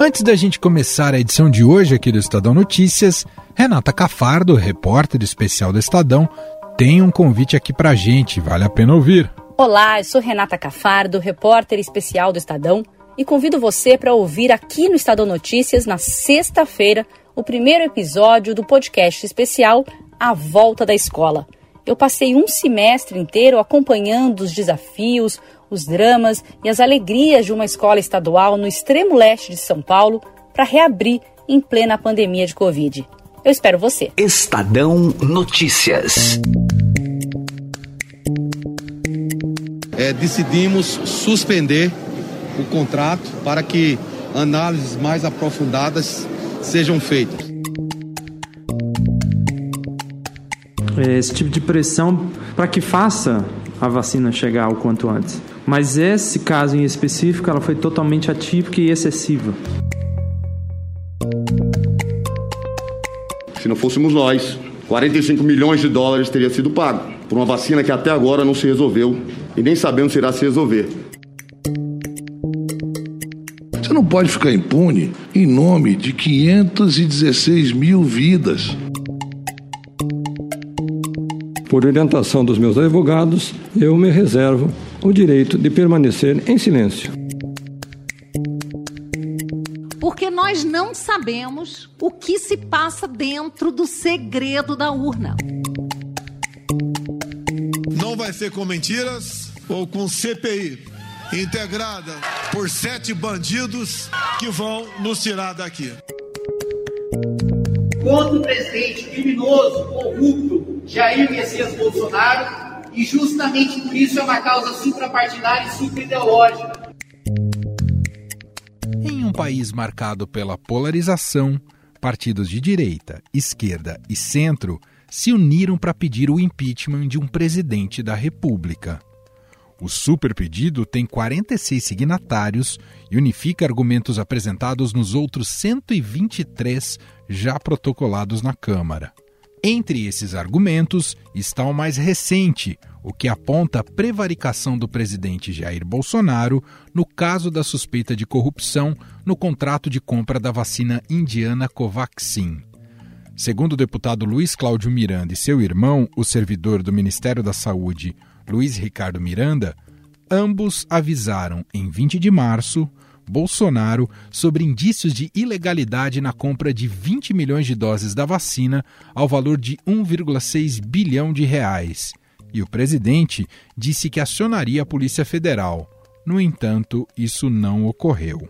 Antes da gente começar a edição de hoje aqui do Estadão Notícias, Renata Cafardo, repórter especial do Estadão, tem um convite aqui pra gente, vale a pena ouvir. Olá, eu sou Renata Cafardo, repórter especial do Estadão, e convido você para ouvir aqui no Estadão Notícias, na sexta-feira, o primeiro episódio do podcast especial A Volta da Escola. Eu passei um semestre inteiro acompanhando os desafios, os dramas e as alegrias de uma escola estadual no extremo leste de São Paulo para reabrir em plena pandemia de Covid. Eu espero você. Estadão Notícias. É, decidimos suspender o contrato para que análises mais aprofundadas sejam feitas. Esse tipo de pressão para que faça a vacina chegar o quanto antes. Mas esse caso em específico, ela foi totalmente atípica e excessiva. Se não fôssemos nós, 45 milhões de dólares teria sido pago por uma vacina que até agora não se resolveu e nem sabemos se irá se resolver. Você não pode ficar impune em nome de 516 mil vidas. Por orientação dos meus advogados, eu me reservo o direito de permanecer em silêncio. Porque nós não sabemos o que se passa dentro do segredo da urna. Não vai ser com mentiras ou com CPI integrada por sete bandidos que vão nos tirar daqui. Contra o presidente criminoso, corrupto, Jair Messias Bolsonaro, e justamente por isso é uma causa suprapartidária e supraideológica. Em um país marcado pela polarização, partidos de direita, esquerda e centro se uniram para pedir o impeachment de um presidente da República. O superpedido tem 46 signatários e unifica argumentos apresentados nos outros 123 já protocolados na Câmara. Entre esses argumentos está o mais recente, o que aponta a prevaricação do presidente Jair Bolsonaro no caso da suspeita de corrupção no contrato de compra da vacina indiana Covaxin. Segundo o deputado Luiz Cláudio Miranda e seu irmão, o servidor do Ministério da Saúde, Luiz Ricardo Miranda, ambos avisaram em 20 de março Bolsonaro sobre indícios de ilegalidade na compra de 20 milhões de doses da vacina ao valor de 1,6 bilhão de reais. E o presidente disse que acionaria a Polícia Federal. No entanto, isso não ocorreu.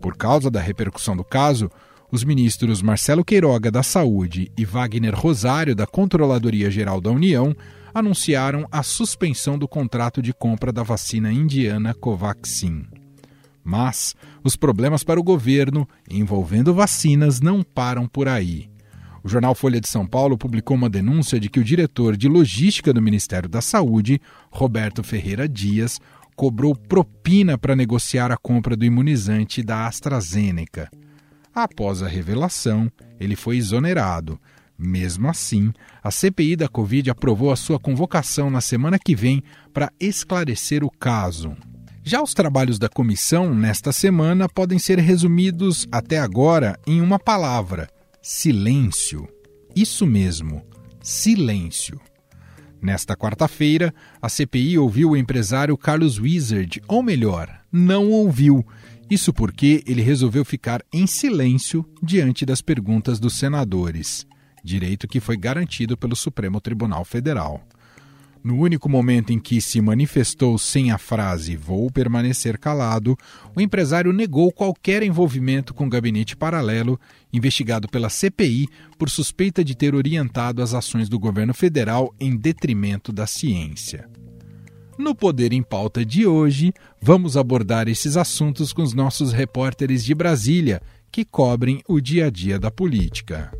Por causa da repercussão do caso, os ministros Marcelo Queiroga da Saúde e Wagner Rosário da Controladoria Geral da União anunciaram a suspensão do contrato de compra da vacina indiana Covaxin. Mas os problemas para o governo envolvendo vacinas não param por aí. O jornal Folha de São Paulo publicou uma denúncia de que o diretor de logística do Ministério da Saúde, Roberto Ferreira Dias, cobrou propina para negociar a compra do imunizante da AstraZeneca. Após a revelação, ele foi exonerado, mesmo assim, a CPI da Covid aprovou a sua convocação na semana que vem para esclarecer o caso. Já os trabalhos da comissão nesta semana podem ser resumidos até agora em uma palavra: silêncio. Isso mesmo, silêncio. Nesta quarta-feira, a CPI ouviu o empresário Carlos Wizard, ou melhor, não ouviu. Isso porque ele resolveu ficar em silêncio diante das perguntas dos senadores direito que foi garantido pelo Supremo Tribunal Federal. No único momento em que se manifestou sem a frase vou permanecer calado, o empresário negou qualquer envolvimento com o gabinete paralelo, investigado pela CPI por suspeita de ter orientado as ações do governo federal em detrimento da ciência. No Poder em Pauta de hoje, vamos abordar esses assuntos com os nossos repórteres de Brasília, que cobrem o dia a dia da política.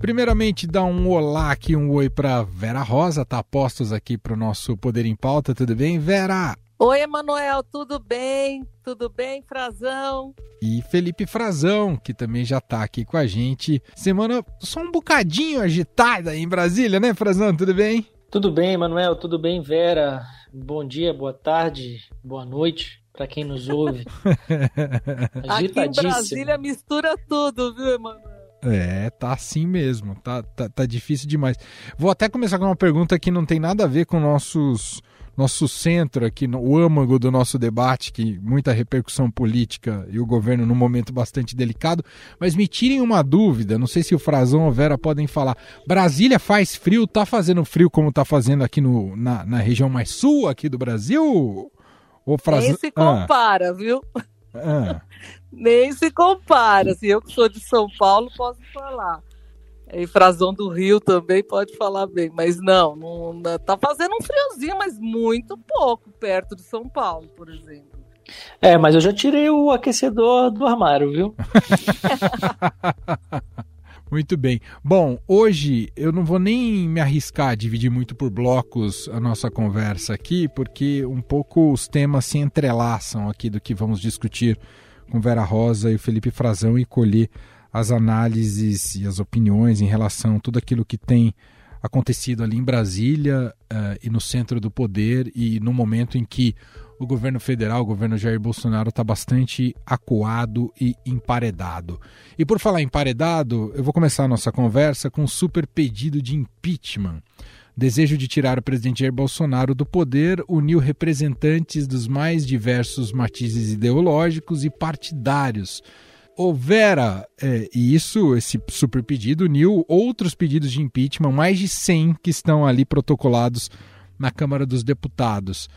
Primeiramente, dá um olá aqui, um oi para Vera Rosa, tá postos aqui para o nosso Poder em Pauta, tudo bem, Vera? Oi, Emanuel, tudo bem? Tudo bem, Frazão? E Felipe Frazão, que também já tá aqui com a gente. Semana só um bocadinho agitada em Brasília, né, Frazão? Tudo bem? Tudo bem, Emanuel, tudo bem, Vera? Bom dia, boa tarde, boa noite para quem nos ouve. Aqui em Brasília mistura tudo, viu, Emanuel? É, tá assim mesmo, tá, tá, tá difícil demais. Vou até começar com uma pergunta que não tem nada a ver com nossos nosso centro aqui, o âmago do nosso debate, que muita repercussão política e o governo num momento bastante delicado. Mas me tirem uma dúvida, não sei se o Frazão ou Vera podem falar. Brasília faz frio, tá fazendo frio como tá fazendo aqui no, na, na região mais sul aqui do Brasil? Ou Frazão... Nem se compara, ah. viu? Ah. Nem se compara. Se eu que sou de São Paulo, posso falar. E Frazão do Rio também pode falar bem, mas não, não tá fazendo um friozinho, mas muito pouco perto de São Paulo, por exemplo. É, mas eu já tirei o aquecedor do armário, viu? Muito bem. Bom, hoje eu não vou nem me arriscar a dividir muito por blocos a nossa conversa aqui, porque um pouco os temas se entrelaçam aqui do que vamos discutir com Vera Rosa e o Felipe Frazão e colher as análises e as opiniões em relação a tudo aquilo que tem acontecido ali em Brasília uh, e no centro do poder e no momento em que o governo federal, o governo Jair Bolsonaro, está bastante acuado e emparedado. E por falar emparedado, eu vou começar a nossa conversa com um super pedido de impeachment. Desejo de tirar o presidente Jair Bolsonaro do poder uniu representantes dos mais diversos matizes ideológicos e partidários Vera, é, e isso, esse super pedido uniu outros pedidos de impeachment, mais de 100 que estão ali protocolados na Câmara dos Deputados.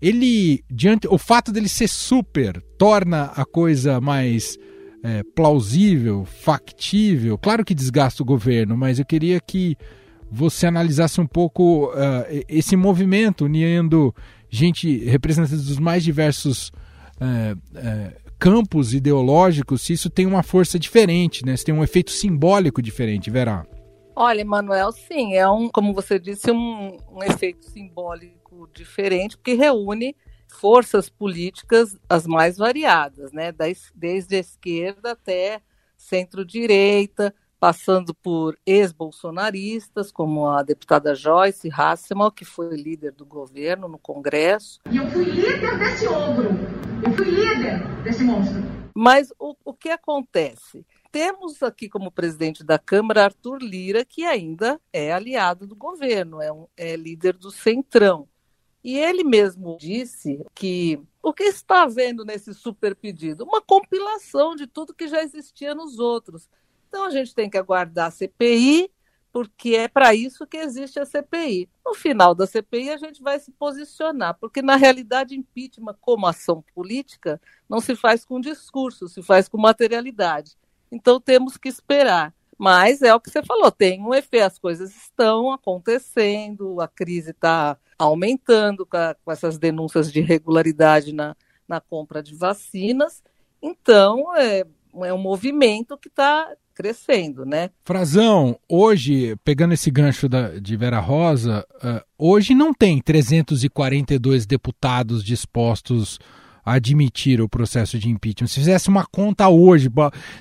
Ele, diante, o fato dele ser super, torna a coisa mais é, plausível, factível. Claro que desgasta o governo, mas eu queria que você analisasse um pouco uh, esse movimento, unindo gente, representantes dos mais diversos uh, uh, campos ideológicos, se isso tem uma força diferente, né? Se tem um efeito simbólico diferente, Vera. Olha, Manuel, sim, é um, como você disse, um, um efeito simbólico diferente, porque reúne forças políticas as mais variadas, né? Desde a esquerda até centro-direita, passando por ex-bolsonaristas, como a deputada Joyce Hasselmann, que foi líder do governo no Congresso. E eu fui líder desse ogro, eu fui líder desse monstro. Mas o, o que acontece? Temos aqui como presidente da Câmara Arthur Lira, que ainda é aliado do governo, é, um, é líder do Centrão. E ele mesmo disse que o que está havendo nesse super pedido? Uma compilação de tudo que já existia nos outros. Então a gente tem que aguardar a CPI, porque é para isso que existe a CPI. No final da CPI a gente vai se posicionar, porque na realidade impeachment como ação política não se faz com discurso, se faz com materialidade. Então temos que esperar. Mas é o que você falou, tem um efeito, as coisas estão acontecendo, a crise está aumentando com, a, com, essas denúncias de irregularidade na, na compra de vacinas. Então, é, é um movimento que está crescendo, né? Frazão, hoje, pegando esse gancho da, de Vera Rosa, uh, hoje não tem 342 deputados dispostos a admitir o processo de impeachment. Se fizesse uma conta hoje,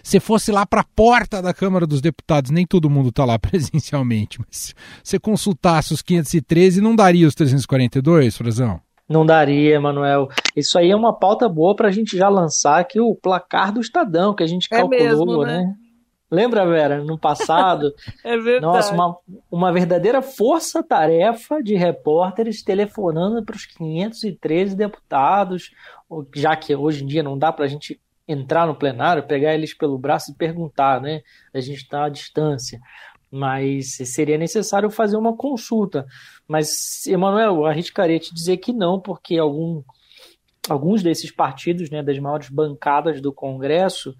se fosse lá para a porta da Câmara dos Deputados, nem todo mundo está lá presencialmente, mas se consultasse os 513, não daria os 342, Frazão? Não daria, Manuel. Isso aí é uma pauta boa para a gente já lançar aqui o placar do Estadão, que a gente é calculou, mesmo, né? né? Lembra, Vera, no passado? é verdade. Nossa, uma, uma verdadeira força-tarefa de repórteres telefonando para os 513 deputados, já que hoje em dia não dá para a gente entrar no plenário, pegar eles pelo braço e perguntar, né? A gente está à distância. Mas seria necessário fazer uma consulta. Mas, Emanuel, arriscaria te dizer que não, porque algum, alguns desses partidos, né, das maiores bancadas do Congresso,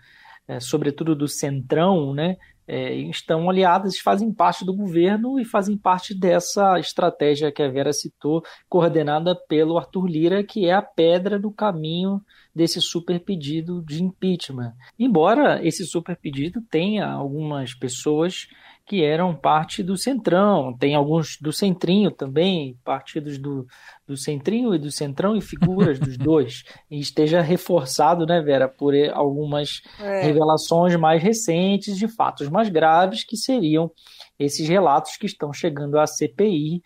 é, sobretudo do Centrão, né, é, estão aliadas, fazem parte do governo e fazem parte dessa estratégia que a Vera citou, coordenada pelo Arthur Lira, que é a pedra no caminho desse super pedido de impeachment. Embora esse super pedido tenha algumas pessoas que eram parte do Centrão. Tem alguns do Centrinho também, partidos do, do Centrinho e do Centrão e figuras dos dois. E esteja reforçado, né, Vera, por algumas é. revelações mais recentes de fatos mais graves, que seriam esses relatos que estão chegando à CPI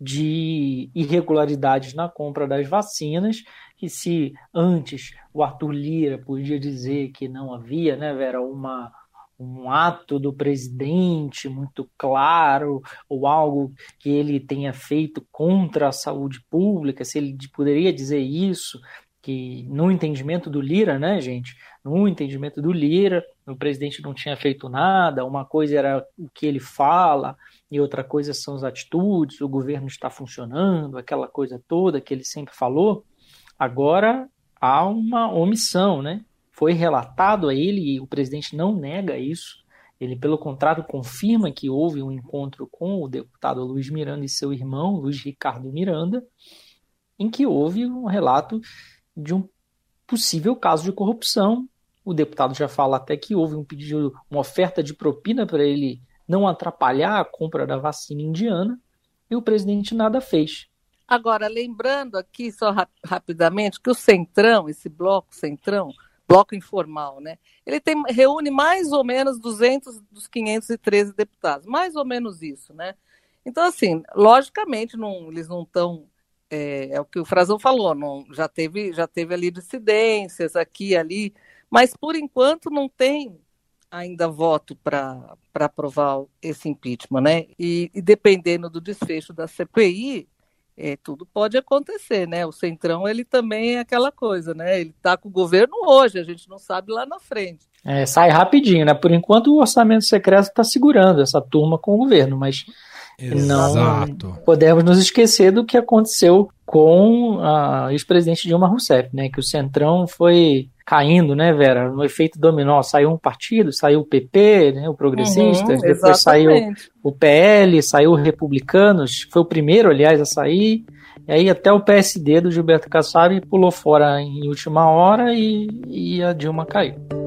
de irregularidades na compra das vacinas, que se antes o Arthur Lira podia dizer que não havia, né, Vera, uma, um ato do presidente muito claro, ou algo que ele tenha feito contra a saúde pública, se ele poderia dizer isso, que no entendimento do Lira, né, gente? No entendimento do Lira, o presidente não tinha feito nada, uma coisa era o que ele fala, e outra coisa são as atitudes, o governo está funcionando, aquela coisa toda que ele sempre falou. Agora há uma omissão, né? Foi relatado a ele, e o presidente não nega isso. Ele, pelo contrário, confirma que houve um encontro com o deputado Luiz Miranda e seu irmão, Luiz Ricardo Miranda, em que houve um relato de um possível caso de corrupção. O deputado já fala até que houve um pedido, uma oferta de propina para ele não atrapalhar a compra da vacina indiana, e o presidente nada fez. Agora, lembrando aqui só rap rapidamente que o Centrão, esse bloco Centrão, bloco informal, né? Ele tem, reúne mais ou menos 200 dos 513 deputados, mais ou menos isso, né? Então, assim, logicamente, não, eles não estão é, é, o que o Frazão falou, não, já, teve, já teve ali dissidências aqui e ali, mas por enquanto não tem ainda voto para aprovar esse impeachment, né? E, e, dependendo do desfecho da CPI, é, tudo pode acontecer, né? O Centrão, ele também é aquela coisa, né? Ele está com o governo hoje, a gente não sabe lá na frente. É, sai rapidinho, né? Por enquanto o orçamento secreto está segurando essa turma com o governo, mas Exato. Não podemos nos esquecer do que aconteceu com a ex-presidente Dilma Rousseff, né? Que o Centrão foi caindo, né, Vera? No efeito dominó, saiu um partido, saiu o PP, né, o Progressista, uhum, depois saiu o PL, saiu o Republicanos, foi o primeiro, aliás, a sair, e aí até o PSD do Gilberto Kassab pulou fora em última hora e, e a Dilma caiu.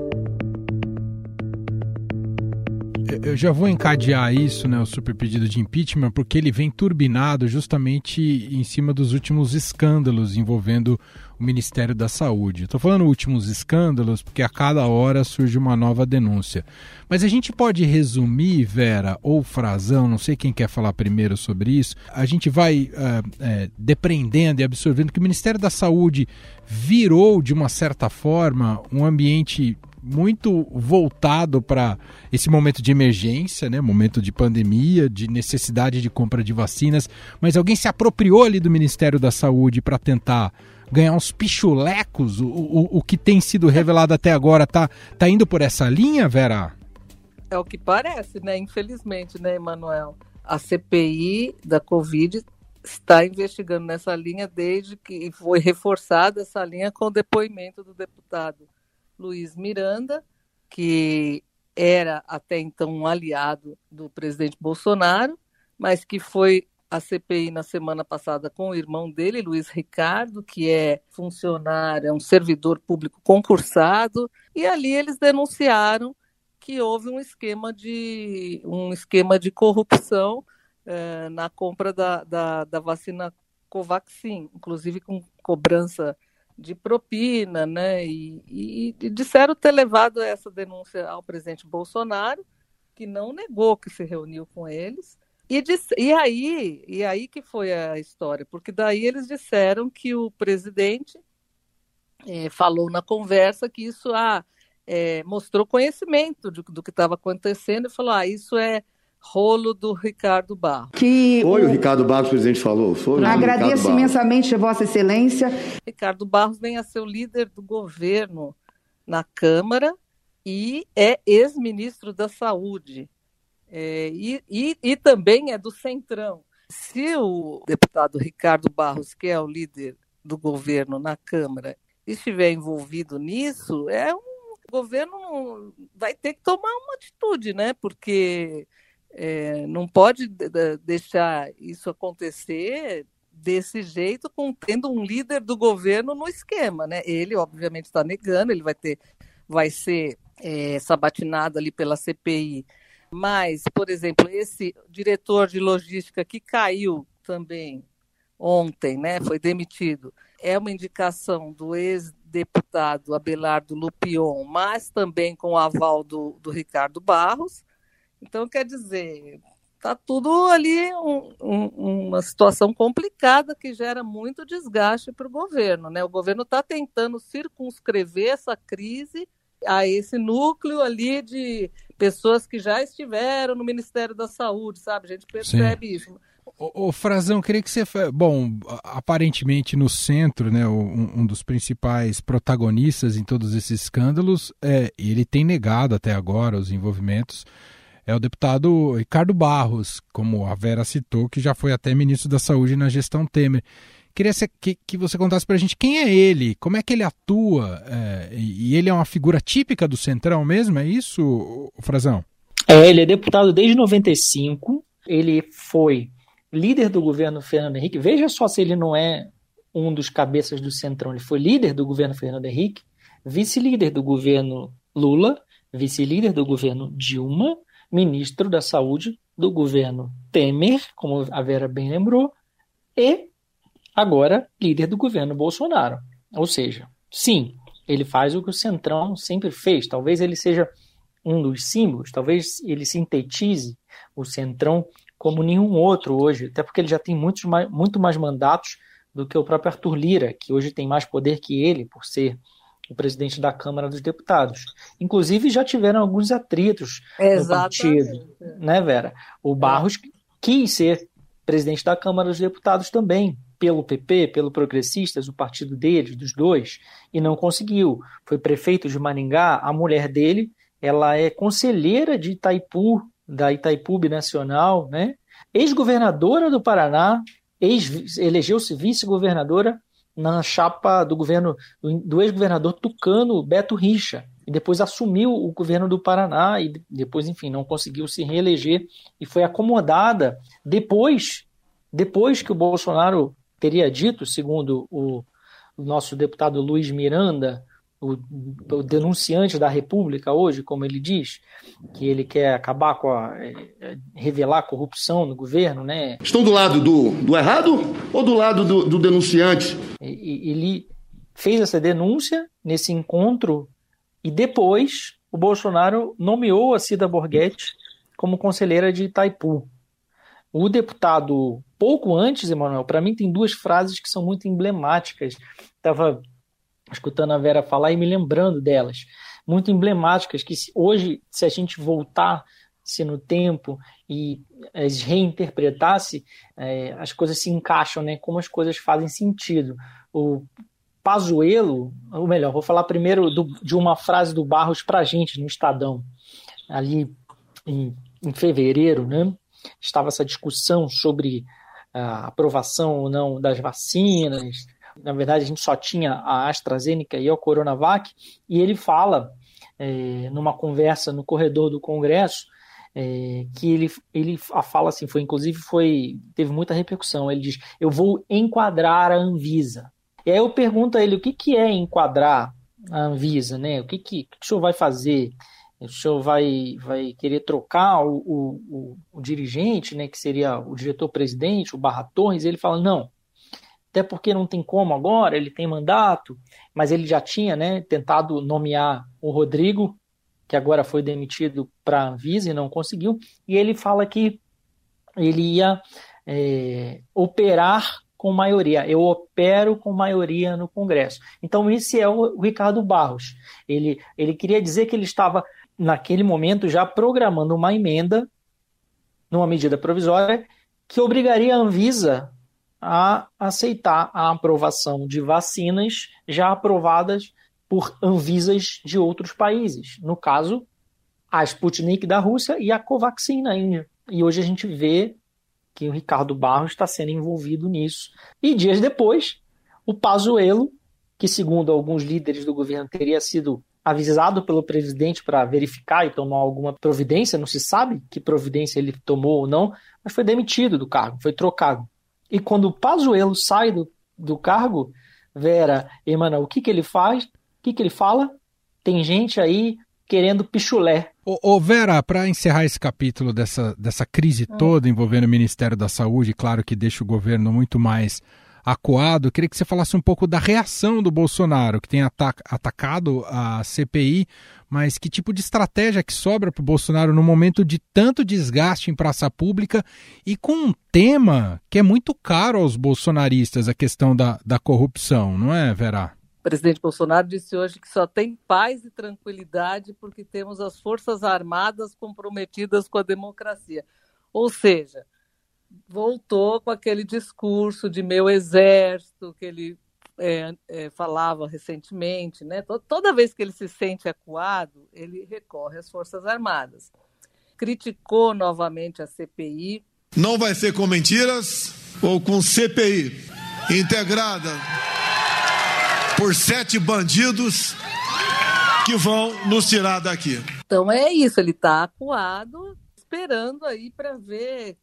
Eu já vou encadear isso, né, o super pedido de impeachment, porque ele vem turbinado justamente em cima dos últimos escândalos envolvendo o Ministério da Saúde. Estou falando últimos escândalos porque a cada hora surge uma nova denúncia. Mas a gente pode resumir, Vera ou Frazão, não sei quem quer falar primeiro sobre isso, a gente vai uh, é, depreendendo e absorvendo que o Ministério da Saúde virou, de uma certa forma, um ambiente muito voltado para esse momento de emergência, né? momento de pandemia, de necessidade de compra de vacinas, mas alguém se apropriou ali do Ministério da Saúde para tentar ganhar uns pichulecos? O, o, o que tem sido revelado até agora tá, tá indo por essa linha, Vera? É o que parece, né? Infelizmente, né, Emanuel? A CPI da Covid está investigando nessa linha desde que foi reforçada essa linha com o depoimento do deputado Luiz Miranda, que era até então um aliado do presidente Bolsonaro, mas que foi à CPI na semana passada com o irmão dele, Luiz Ricardo, que é funcionário, é um servidor público concursado, e ali eles denunciaram que houve um esquema de, um esquema de corrupção eh, na compra da, da, da vacina Covaxin, inclusive com cobrança de propina, né? E, e, e, disseram ter levado essa denúncia ao presidente Bolsonaro, que não negou que se reuniu com eles. E, disse, e aí, e aí que foi a história, porque daí eles disseram que o presidente é, falou na conversa que isso ah, é, mostrou conhecimento do, do que estava acontecendo e falou: ah, isso é rolo do Ricardo Barros. Que Foi o, o Ricardo Barros, o presidente falou. Foi Agradeço imensamente a Vossa Excelência. Ricardo Barros vem a ser o líder do governo na Câmara e é ex-ministro da Saúde. É, e, e, e também é do Centrão. Se o deputado Ricardo Barros, que é o líder do governo na Câmara, estiver envolvido nisso, é um o governo vai ter que tomar uma atitude, né? Porque é, não pode deixar isso acontecer desse jeito, com, tendo um líder do governo no esquema, né? Ele, obviamente, está negando, ele vai ter, vai ser é, sabatinado ali pela CPI. Mas, por exemplo, esse diretor de logística que caiu também ontem, né? Foi demitido. É uma indicação do ex-deputado Abelardo Lupion, mas também com o aval do, do Ricardo Barros. Então, quer dizer, Está tudo ali um, um, uma situação complicada que gera muito desgaste para o governo. Né? O governo está tentando circunscrever essa crise a esse núcleo ali de pessoas que já estiveram no Ministério da Saúde, sabe? A gente percebe Sim. isso. O, Frazão, queria que você. Bom, aparentemente no centro, né, um, um, dos principais protagonistas em todos esses escândalos, é, ele tem negado até agora os envolvimentos, é o deputado Ricardo Barros, como a Vera citou, que já foi até ministro da Saúde na gestão Temer. Queria que, que você contasse para a gente quem é ele, como é que ele atua, é, e ele é uma figura típica do Centrão mesmo, é isso, Frazão? É, ele é deputado desde 95, ele foi líder do governo Fernando Henrique. Veja só se ele não é um dos cabeças do Centrão. Ele foi líder do governo Fernando Henrique, vice-líder do governo Lula, vice-líder do governo Dilma, ministro da Saúde do governo Temer, como a Vera bem lembrou, e agora líder do governo Bolsonaro. Ou seja, sim, ele faz o que o Centrão sempre fez. Talvez ele seja um dos símbolos, talvez ele sintetize o Centrão como nenhum outro hoje, até porque ele já tem muitos mais, muito mais mandatos do que o próprio Arthur Lira, que hoje tem mais poder que ele, por ser o presidente da Câmara dos Deputados. Inclusive, já tiveram alguns atritos Exatamente. no partido, né, Vera? O Barros quis ser presidente da Câmara dos Deputados também, pelo PP, pelo Progressistas, o partido deles, dos dois, e não conseguiu. Foi prefeito de Maringá, a mulher dele, ela é conselheira de Itaipu, da Itaipu Nacional, né? Ex-governadora do Paraná, ex elegeu-se vice-governadora na chapa do governo do ex-governador tucano Beto Richa e depois assumiu o governo do Paraná e depois, enfim, não conseguiu se reeleger e foi acomodada depois depois que o Bolsonaro teria dito, segundo o, nosso deputado Luiz Miranda, o, o, denunciante da República hoje, como ele diz, que ele quer acabar com a. É, revelar a corrupção no governo, né? Estão do lado do, do errado ou do lado do, do denunciante? Ele fez essa denúncia nesse encontro e depois o Bolsonaro nomeou a Cida Borghetti como conselheira de Itaipu. O deputado, pouco antes, Emanuel, para mim tem duas frases que são muito emblemáticas. Estava escutando a Vera falar e me lembrando delas, muito emblemáticas, que hoje, se a gente voltasse no tempo e as reinterpretasse, é, as coisas se encaixam, né? Como as coisas fazem sentido. O Pazuello, ou melhor, vou falar primeiro do, de uma frase do Barros para a gente no Estadão, ali em, em fevereiro, né? Estava essa discussão sobre a aprovação ou não das vacinas, na verdade, a gente só tinha a AstraZeneca e a Coronavac, e ele fala, é, numa conversa no corredor do Congresso, é, que ele, ele fala assim, foi inclusive foi teve muita repercussão. Ele diz: Eu vou enquadrar a Anvisa. E aí eu pergunto a ele o que, que é enquadrar a Anvisa, né? O que, que, que o senhor vai fazer? O senhor vai, vai querer trocar o, o, o, o dirigente, né, que seria o diretor-presidente, o Barra Torres? Ele fala: não, até porque não tem como agora, ele tem mandato, mas ele já tinha né, tentado nomear o Rodrigo, que agora foi demitido para a Anvisa e não conseguiu, e ele fala que ele ia é, operar com maioria. Eu opero com maioria no Congresso. Então, esse é o Ricardo Barros. Ele, ele queria dizer que ele estava, naquele momento, já programando uma emenda, numa medida provisória, que obrigaria a Anvisa a aceitar a aprovação de vacinas já aprovadas por Anvisas de outros países. No caso, a Sputnik da Rússia e a Covaxin na Índia. E hoje a gente vê que o Ricardo Barros está sendo envolvido nisso. E dias depois, o Pazuello, que segundo alguns líderes do governo teria sido avisado pelo presidente para verificar e tomar alguma providência, não se sabe que providência ele tomou ou não, mas foi demitido do cargo, foi trocado. E quando o Pazuello sai do, do cargo, Vera, Emanuel, o que, que ele faz? O que, que ele fala? Tem gente aí querendo pichulé. Ô, ô Vera, para encerrar esse capítulo dessa, dessa crise hum. toda envolvendo o Ministério da Saúde, claro que deixa o governo muito mais acuado, queria que você falasse um pouco da reação do Bolsonaro, que tem atacado a CPI mas que tipo de estratégia que sobra para o Bolsonaro no momento de tanto desgaste em praça pública e com um tema que é muito caro aos bolsonaristas, a questão da, da corrupção, não é, Vera? O presidente Bolsonaro disse hoje que só tem paz e tranquilidade porque temos as Forças Armadas comprometidas com a democracia. Ou seja, voltou com aquele discurso de meu exército que ele é, é, falava recentemente, né? Toda vez que ele se sente acuado, ele recorre às Forças Armadas. Criticou novamente a CPI. Não vai ser com mentiras ou com CPI integrada por sete bandidos que vão nos tirar daqui. Então é isso, ele está acuado, esperando aí para ver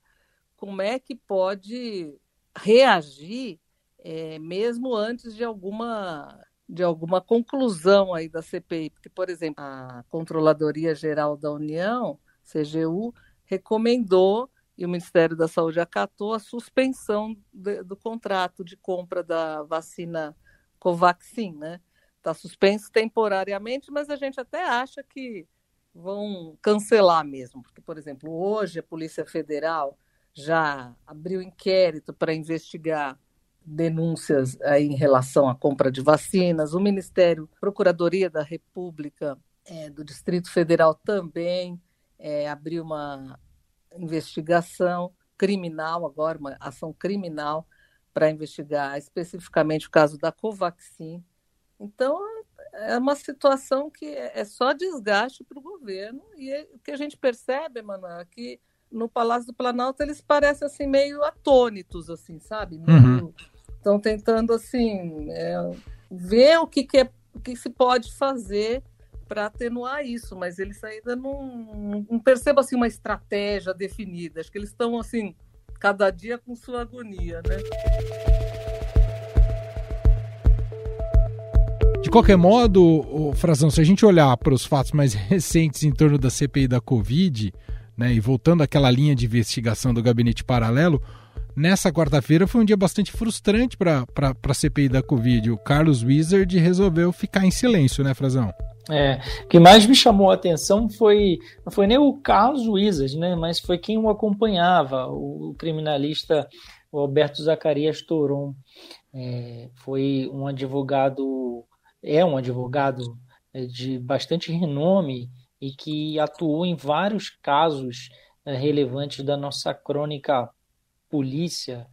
como é que pode reagir é, mesmo antes de alguma de alguma conclusão aí da CPI, porque por exemplo a Controladoria Geral da União, CGU, recomendou e o Ministério da Saúde acatou a suspensão de, do contrato de compra da vacina Covaxin, né? Está suspenso temporariamente, mas a gente até acha que vão cancelar mesmo, porque por exemplo hoje a Polícia Federal já abriu inquérito para investigar denúncias aí em relação à compra de vacinas. O Ministério, Procuradoria da República é, do Distrito Federal também é, abriu uma investigação criminal, agora, uma ação criminal para investigar especificamente o caso da Covaxin. Então, é uma situação que é só desgaste para o governo e é, o que a gente percebe, Manuel, é que no Palácio do Planalto eles parecem assim meio atônitos, assim, sabe? Uhum. Estão tentando assim é, ver o que, que, é, o que se pode fazer para atenuar isso, mas eles ainda não, não assim uma estratégia definida. Acho que eles estão assim cada dia com sua agonia, né? De qualquer modo, Frazão, se a gente olhar para os fatos mais recentes em torno da CPI da Covid, né, e voltando àquela linha de investigação do gabinete paralelo, nessa quarta-feira foi um dia bastante frustrante para a CPI da Covid. O Carlos Wizard resolveu ficar em silêncio, né, Frazão? É, o que mais me chamou a atenção foi não foi nem o Carlos Wizard, né, mas foi quem o acompanhava, o criminalista Alberto Zacarias Toron. É, foi um advogado, é um advogado é, de bastante renome e que atuou em vários casos é, relevantes da nossa crônica polícia,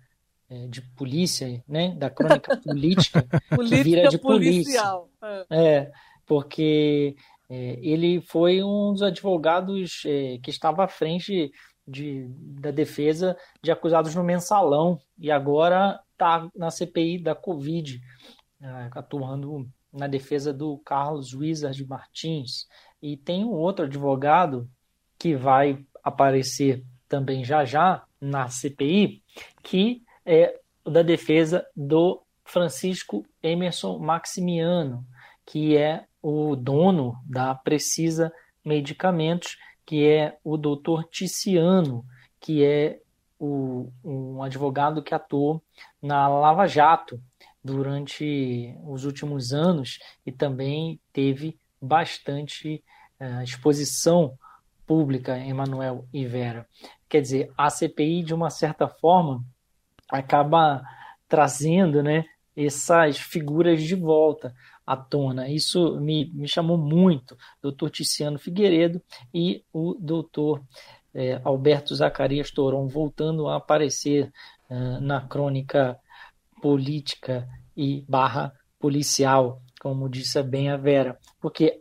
é, de polícia, né? da crônica política, que vira de polícia. É. é, porque é, ele foi um dos advogados é, que estava à frente de, da defesa de acusados no mensalão e agora está na CPI da Covid, é, atuando na defesa do Carlos Wizard Martins, e tem um outro advogado que vai aparecer também já já na CPI, que é da defesa do Francisco Emerson Maximiano, que é o dono da Precisa Medicamentos, que é o doutor Ticiano, que é o, um advogado que atuou na Lava Jato durante os últimos anos e também teve bastante uh, exposição pública, Emanuel e Vera. Quer dizer, a CPI, de uma certa forma, acaba trazendo né, essas figuras de volta à tona. Isso me, me chamou muito, doutor Ticiano Figueiredo e o doutor é, Alberto Zacarias Toron voltando a aparecer uh, na crônica política e barra policial, como disse bem a Vera. Porque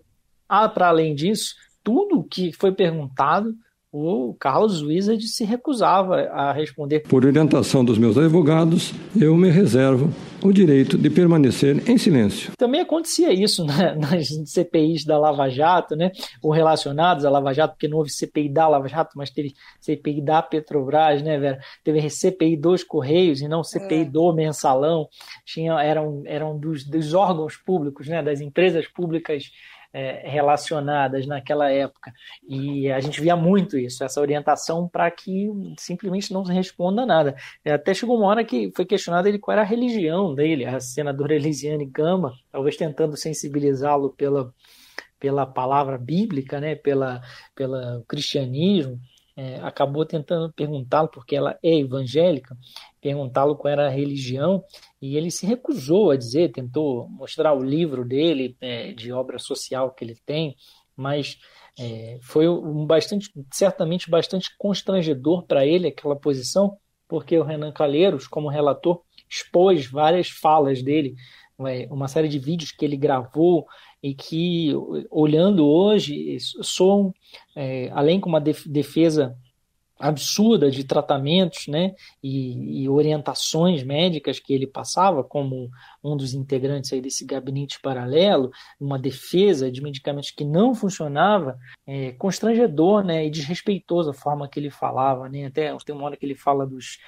ah, para além disso, tudo que foi perguntado, o Carlos Wizard se recusava a responder. Por orientação dos meus advogados, eu me reservo o direito de permanecer em silêncio. Também acontecia isso né, nas CPIs da Lava Jato, né, ou relacionados à Lava Jato, porque não houve CPI da Lava Jato, mas teve CPI da Petrobras, né, Vera? Teve CPI dos Correios e não CPI é. do Mensalão. Tinha, eram eram dos, dos órgãos públicos, né, das empresas públicas é, relacionadas naquela época. E a gente via muito isso, essa orientação para que simplesmente não se responda nada. Até chegou uma hora que foi questionado ele qual era a religião dele, a senadora Elisiane Gama, talvez tentando sensibilizá-lo pela pela palavra bíblica, né, pela, pelo cristianismo, é, acabou tentando perguntá-lo, porque ela é evangélica, perguntá-lo qual era a religião, e ele se recusou a dizer, tentou mostrar o livro dele, é, de obra social que ele tem, mas é, foi um bastante, certamente bastante constrangedor para ele aquela posição, porque o Renan Calheiros, como relator, expôs várias falas dele, é, uma série de vídeos que ele gravou e que, olhando hoje, soam, é, além com uma defesa absurda de tratamentos né, e, e, orientações médicas que ele passava, como um dos integrantes aí desse gabinete paralelo, uma defesa de medicamentos que não funcionava, é, constrangedor né, e desrespeitoso a forma que ele falava. Né? Até tem uma hora que ele fala dos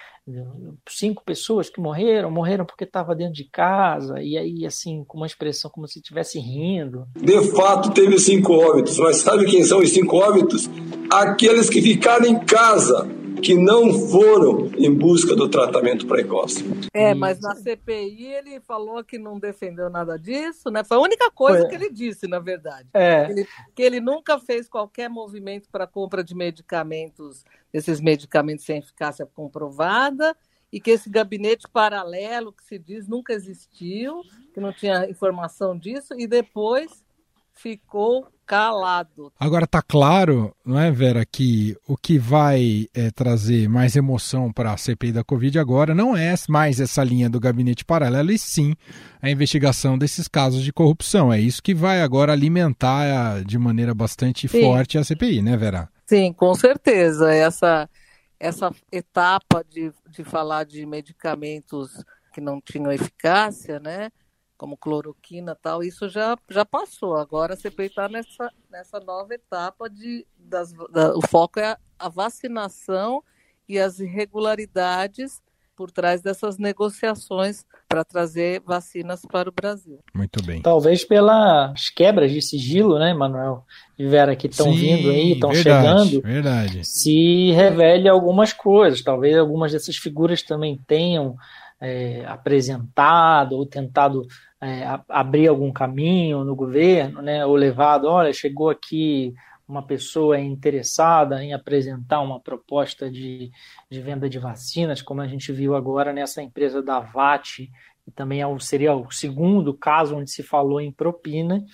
cinco pessoas que morreram, morreram porque estava dentro de casa, e aí, assim, com uma expressão como se estivesse rindo. De fato, teve cinco óbitos, mas sabe quem são os cinco óbitos? Aqueles que ficaram em casa, que não foram em busca do tratamento precoce. É, mas na CPI ele falou que não defendeu nada disso, né? Foi a única coisa Foi. que ele disse, na verdade. É. Ele, que ele nunca fez qualquer movimento para compra de medicamentos, esses medicamentos sem eficácia comprovada, e que esse gabinete paralelo que se diz nunca existiu, que não tinha informação disso, e depois ficou calado. Agora tá claro, não é, Vera, que o que vai é, trazer mais emoção para a CPI da Covid agora não é mais essa linha do gabinete paralelo, e sim a investigação desses casos de corrupção. É isso que vai agora alimentar de maneira bastante sim. forte a CPI, né, Vera? Sim, com certeza. Essa, essa etapa de, de falar de medicamentos que não tinham eficácia, né? Como cloroquina tal, isso já, já passou. Agora a CPI está nessa, nessa nova etapa de. Das, da, o foco é a, a vacinação e as irregularidades por trás dessas negociações para trazer vacinas para o Brasil. Muito bem. Talvez pelas quebras de sigilo, né, Manuel e Vera, que estão vindo aí, estão chegando, verdade. se revele algumas coisas. Talvez algumas dessas figuras também tenham é, apresentado ou tentado é, abrir algum caminho no governo, né, ou levado, olha, chegou aqui uma pessoa interessada em apresentar uma proposta de, de venda de vacinas, como a gente viu agora nessa empresa da VAT, que também é o, seria o segundo caso onde se falou em propina,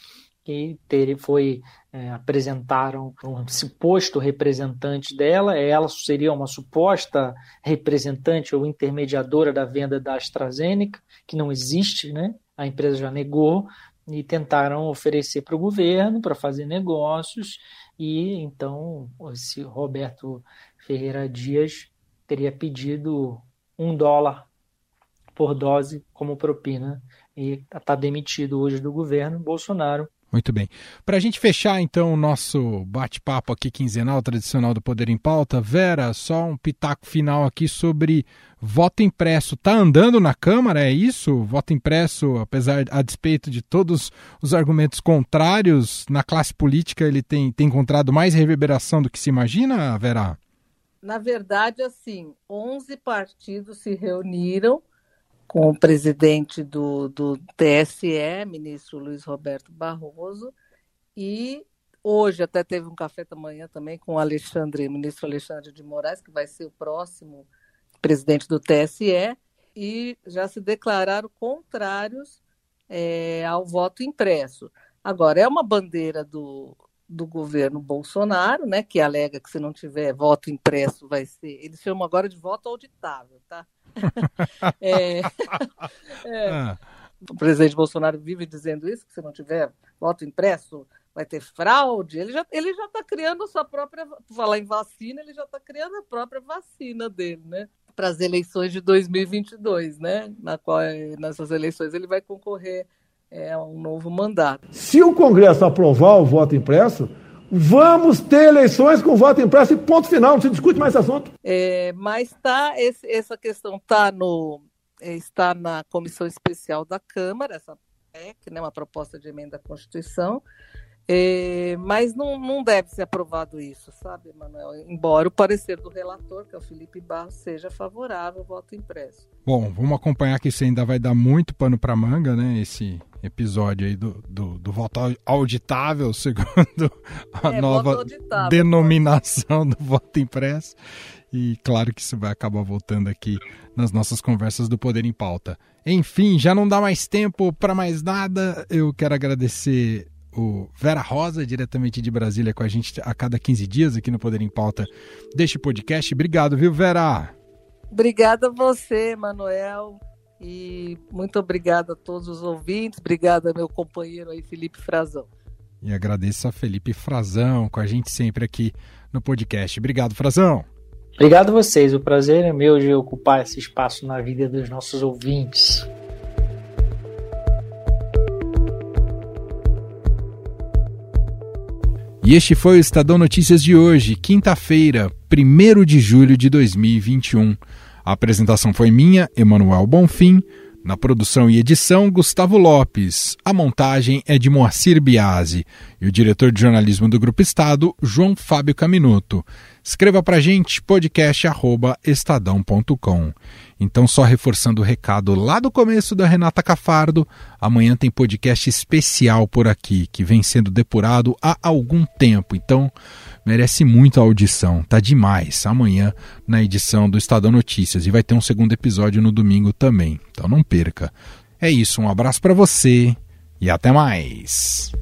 que ter, foi é, apresentaram um suposto representante dela, ela seria uma suposta representante ou intermediadora da venda da AstraZeneca, que não existe, né? A empresa já negou e tentaram oferecer para o governo para fazer negócios e então esse Roberto Ferreira Dias teria pedido um dólar por dose como propina e está demitido hoje do governo. Bolsonaro muito bem. Para a gente fechar então o nosso bate-papo aqui quinzenal, tradicional do Poder em Pauta, Vera, só um pitaco final aqui sobre voto impresso. Está andando na Câmara, é isso? Voto impresso, apesar a despeito de todos os argumentos contrários, na classe política ele tem, tem encontrado mais reverberação do que se imagina, Vera? Na verdade, assim, 11 partidos se reuniram com o presidente do, do TSE, ministro Luiz Roberto Barroso, e hoje até teve um café da manhã também com o Alexandre, ministro Alexandre de Moraes, que vai ser o próximo presidente do TSE, e já se declararam contrários é, ao voto impresso. Agora, é uma bandeira do, do governo Bolsonaro, né, que alega que se não tiver voto impresso vai ser. Eles chamam agora de voto auditável, tá? É, é, ah. O presidente Bolsonaro vive dizendo isso, que se não tiver voto impresso vai ter fraude. Ele já ele já está criando a sua própria, falar em vacina, ele já está criando a própria vacina dele, né? Para as eleições de 2022, né? Na qual nessas eleições ele vai concorrer é, a um novo mandato. Se o Congresso aprovar o voto impresso, Vamos ter eleições com voto impresso e ponto final, não se discute mais esse assunto. É, mas tá, esse, essa questão está no é, está na comissão especial da Câmara, essa PEC, né, uma proposta de emenda à Constituição, é, mas não, não deve ser aprovado isso, sabe, Manuel? Embora o parecer do relator, que é o Felipe Barros, seja favorável ao voto impresso. Bom, vamos acompanhar que isso ainda vai dar muito pano para manga, né? Esse episódio aí do, do, do voto auditável, segundo a É, nova denominação do voto impresso. E claro que isso vai acabar voltando aqui nas nossas conversas do Poder em Pauta. Enfim, já não dá mais tempo para mais nada. Eu quero agradecer o Vera Rosa, diretamente de Brasília, com a gente a cada 15 dias aqui no Poder em Pauta deste podcast. Obrigado, viu, Vera? Obrigada a você, Manuel. E muito obrigada a todos os ouvintes. Obrigada, meu companheiro aí, Felipe Frazão. E agradeço a Felipe Frazão, com a gente sempre aqui no podcast. Obrigado, Frazão. Obrigado a vocês. O prazer é meu de ocupar esse espaço na vida dos nossos ouvintes. E este foi o Estadão Notícias de hoje, quinta-feira, 1 de julho de 2021. A apresentação foi minha, Emanuel Bonfim. Na produção e edição, Gustavo Lopes. A montagem é de Moacir Biasi. E o diretor de jornalismo do Grupo Estado, João Fábio Caminuto. Escreva pra gente podcast@estadão.com. Então, só reforçando o recado lá do começo da Renata Cafardo, amanhã tem podcast especial por aqui, que vem sendo depurado há algum tempo. Então, merece muito a audição. Tá demais. Amanhã na edição do Estadão Notícias e vai ter um segundo episódio no domingo também. Então não perca. É isso, um abraço para você e até mais.